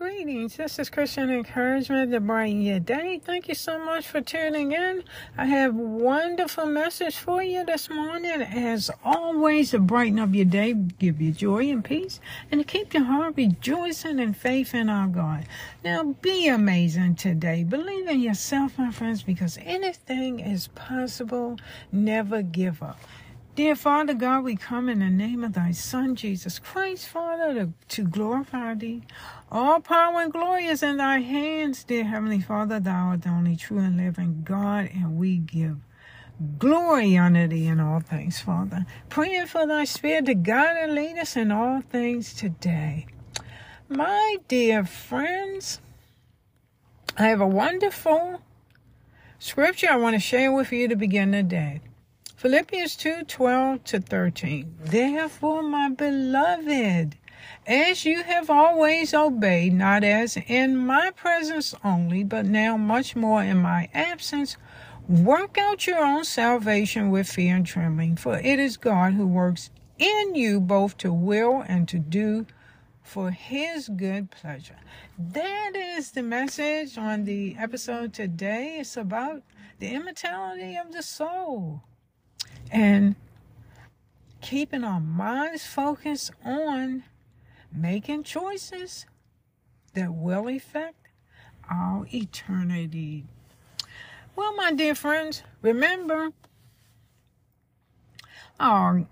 Greetings. This is Christian Encouragement to brighten your day. Thank you so much for tuning in. I have wonderful message for you this morning. As always, to brighten up your day, give you joy and peace, and to keep your heart rejoicing in faith in our God. Now, be amazing today. Believe in yourself, my friends, because anything is possible. Never give up. Dear Father God, we come in the name of thy Son, Jesus Christ, Father, to, to, glorify thee. All power and glory is in thy hands, dear Heavenly Father. Thou art the only true and living God, and we give glory unto thee in all things, Father. Praying for thy spirit to guide and lead us in all things today. My dear friends, I have a wonderful scripture I want to share with you to begin the day. Philippians 2 12 to 13. Therefore, my beloved, as you have always obeyed, not as in my presence only, but now much more in my absence, work out your own salvation with fear and trembling, for it is God who works in you both to will and to do for his good pleasure. That is the message on the episode today. It's about the immortality of the soul and keeping our minds focused on making choices that will affect our eternity. Well, my dear friends, remember, our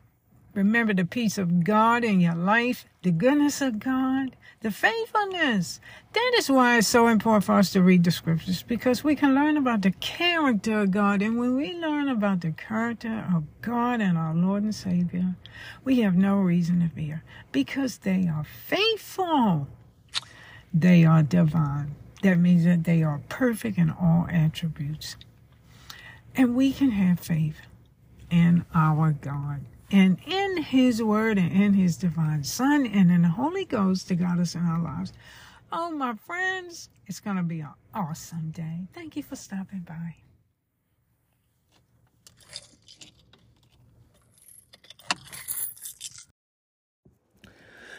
remember the peace of God in your life, the goodness of God, the faithfulness. That is why it's so important for us to read the scriptures because we can learn about the character of God. And when we learn about the character of God and our Lord and Savior, we have no reason to fear because they are faithful. They are divine. That means that they are perfect in all attributes. And we can have faith in our God and in His Word and in His divine Son and in the Holy Ghost to guide us in our lives. Oh, my friends, it's going to be an awesome day. Thank you for stopping by.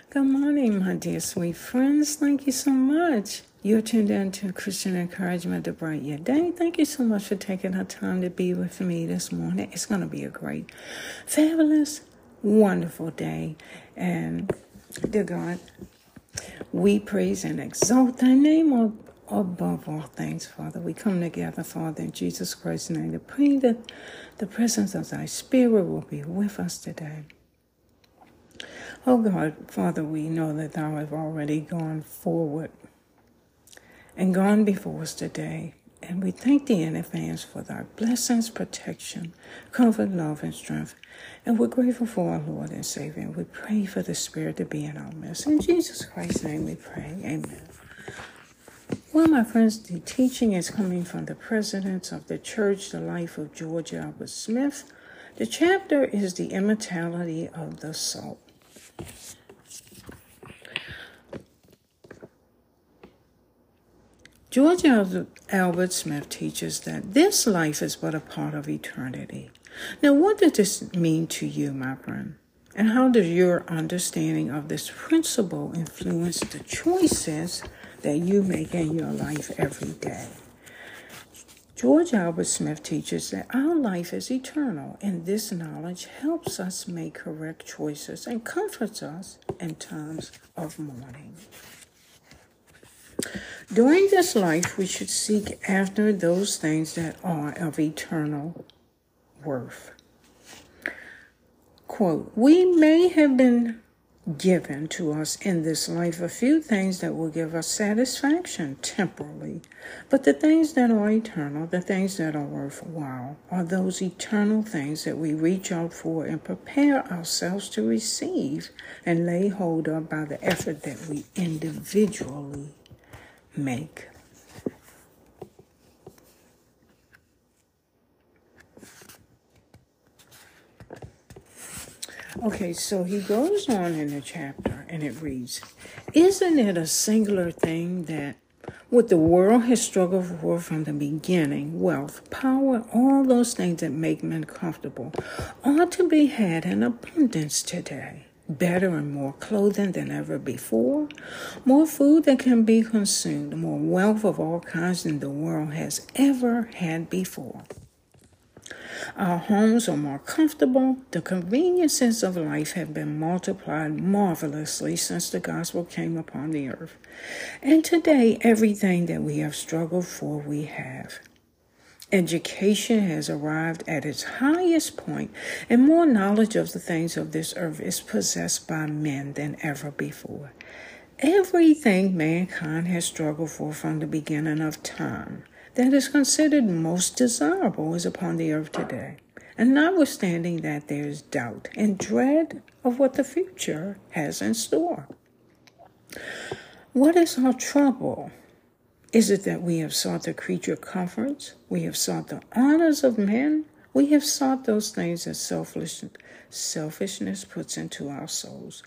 Good morning, my dear sweet friends. Thank you so much. You're tuned in to Christian Encouragement to Bright Your Day. Thank you so much for taking the time to be with me this morning. It's going to be a great, fabulous, wonderful day. And, dear God, we praise and exalt thy name above all things, Father. We come together, Father, in Jesus Christ's name to pray that the presence of thy Spirit will be with us today. Oh God, Father, we know that thou have already gone forward and gone before us today. And we thank thee in advance for thy blessings, protection, comfort, love, and strength. And we're grateful for our Lord and Savior. And we pray for the Spirit to be in our midst. In Jesus Christ's name we pray. Amen. Well, my friends, the teaching is coming from the Presidents of the Church, the life of George Albert Smith. The chapter is the immortality of the soul. George Albert Smith teaches that this life is but a part of eternity. Now, what does this mean to you, my friend? And how does your understanding of this principle influence the choices that you make in your life every day? George Albert Smith teaches that our life is eternal, and this knowledge helps us make correct choices and comforts us in times of mourning. During this life, we should seek after those things that are of eternal worth. Quote, we may have been given to us in this life a few things that will give us satisfaction temporarily, but the things that are eternal, the things that are worthwhile, are those eternal things that we reach out for and prepare ourselves to receive and lay hold of by the effort that we individually make. Okay, so he goes on in the chapter and it reads Isn't it a singular thing that what the world has struggled for from the beginning, wealth, power, all those things that make men comfortable, ought to be had in abundance today? Better and more clothing than ever before, more food that can be consumed, more wealth of all kinds than the world has ever had before. Our homes are more comfortable. The conveniences of life have been multiplied marvelously since the gospel came upon the earth. And today, everything that we have struggled for, we have. Education has arrived at its highest point, and more knowledge of the things of this earth is possessed by men than ever before. Everything mankind has struggled for from the beginning of time that is considered most desirable is upon the earth today. And notwithstanding that there is doubt and dread of what the future has in store. What is our trouble? Is it that we have sought the creature comforts? We have sought the honors of men? We have sought those things that selfish, selfishness puts into our souls.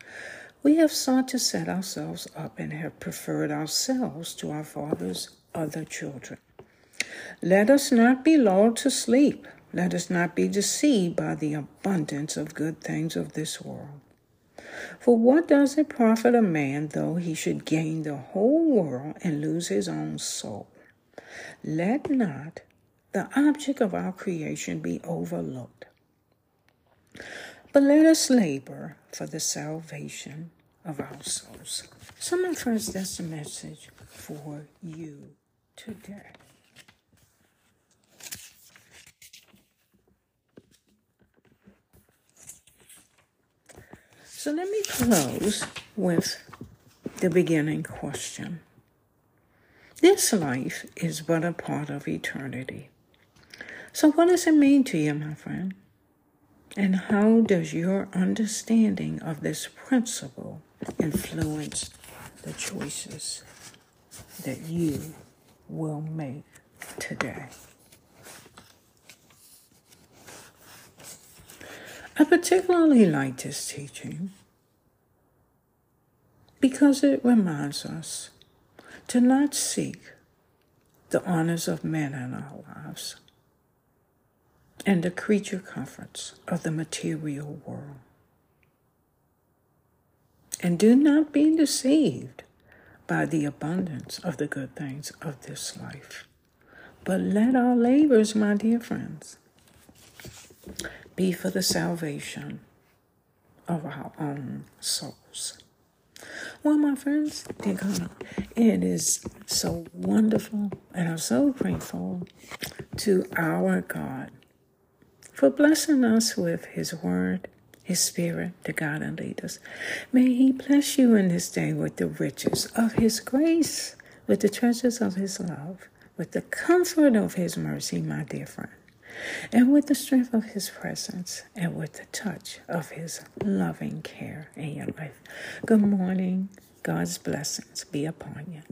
We have sought to set ourselves up and have preferred ourselves to our father's other children. Let us not be lulled to sleep. Let us not be deceived by the abundance of good things of this world. For what does it profit a man though he should gain the whole world and lose his own soul? Let not the object of our creation be overlooked. But let us labor for the salvation of our souls. So, my friends, that's the message for you today. So let me close with the beginning question. This life is but a part of eternity. So, what does it mean to you, my friend? And how does your understanding of this principle influence the choices that you will make today? I particularly like this teaching because it reminds us to not seek the honors of men in our lives and the creature comforts of the material world. And do not be deceived by the abundance of the good things of this life. But let our labors, my dear friends, be for the salvation of our own souls. Well, my friends, God, it is so wonderful, and I'm so grateful to our God for blessing us with His Word, His Spirit to guide and lead us. May He bless you in this day with the riches of His grace, with the treasures of His love, with the comfort of His mercy, my dear friend and with the strength of His presence and with the touch of His loving care in your life. Good morning. God's blessings be upon you.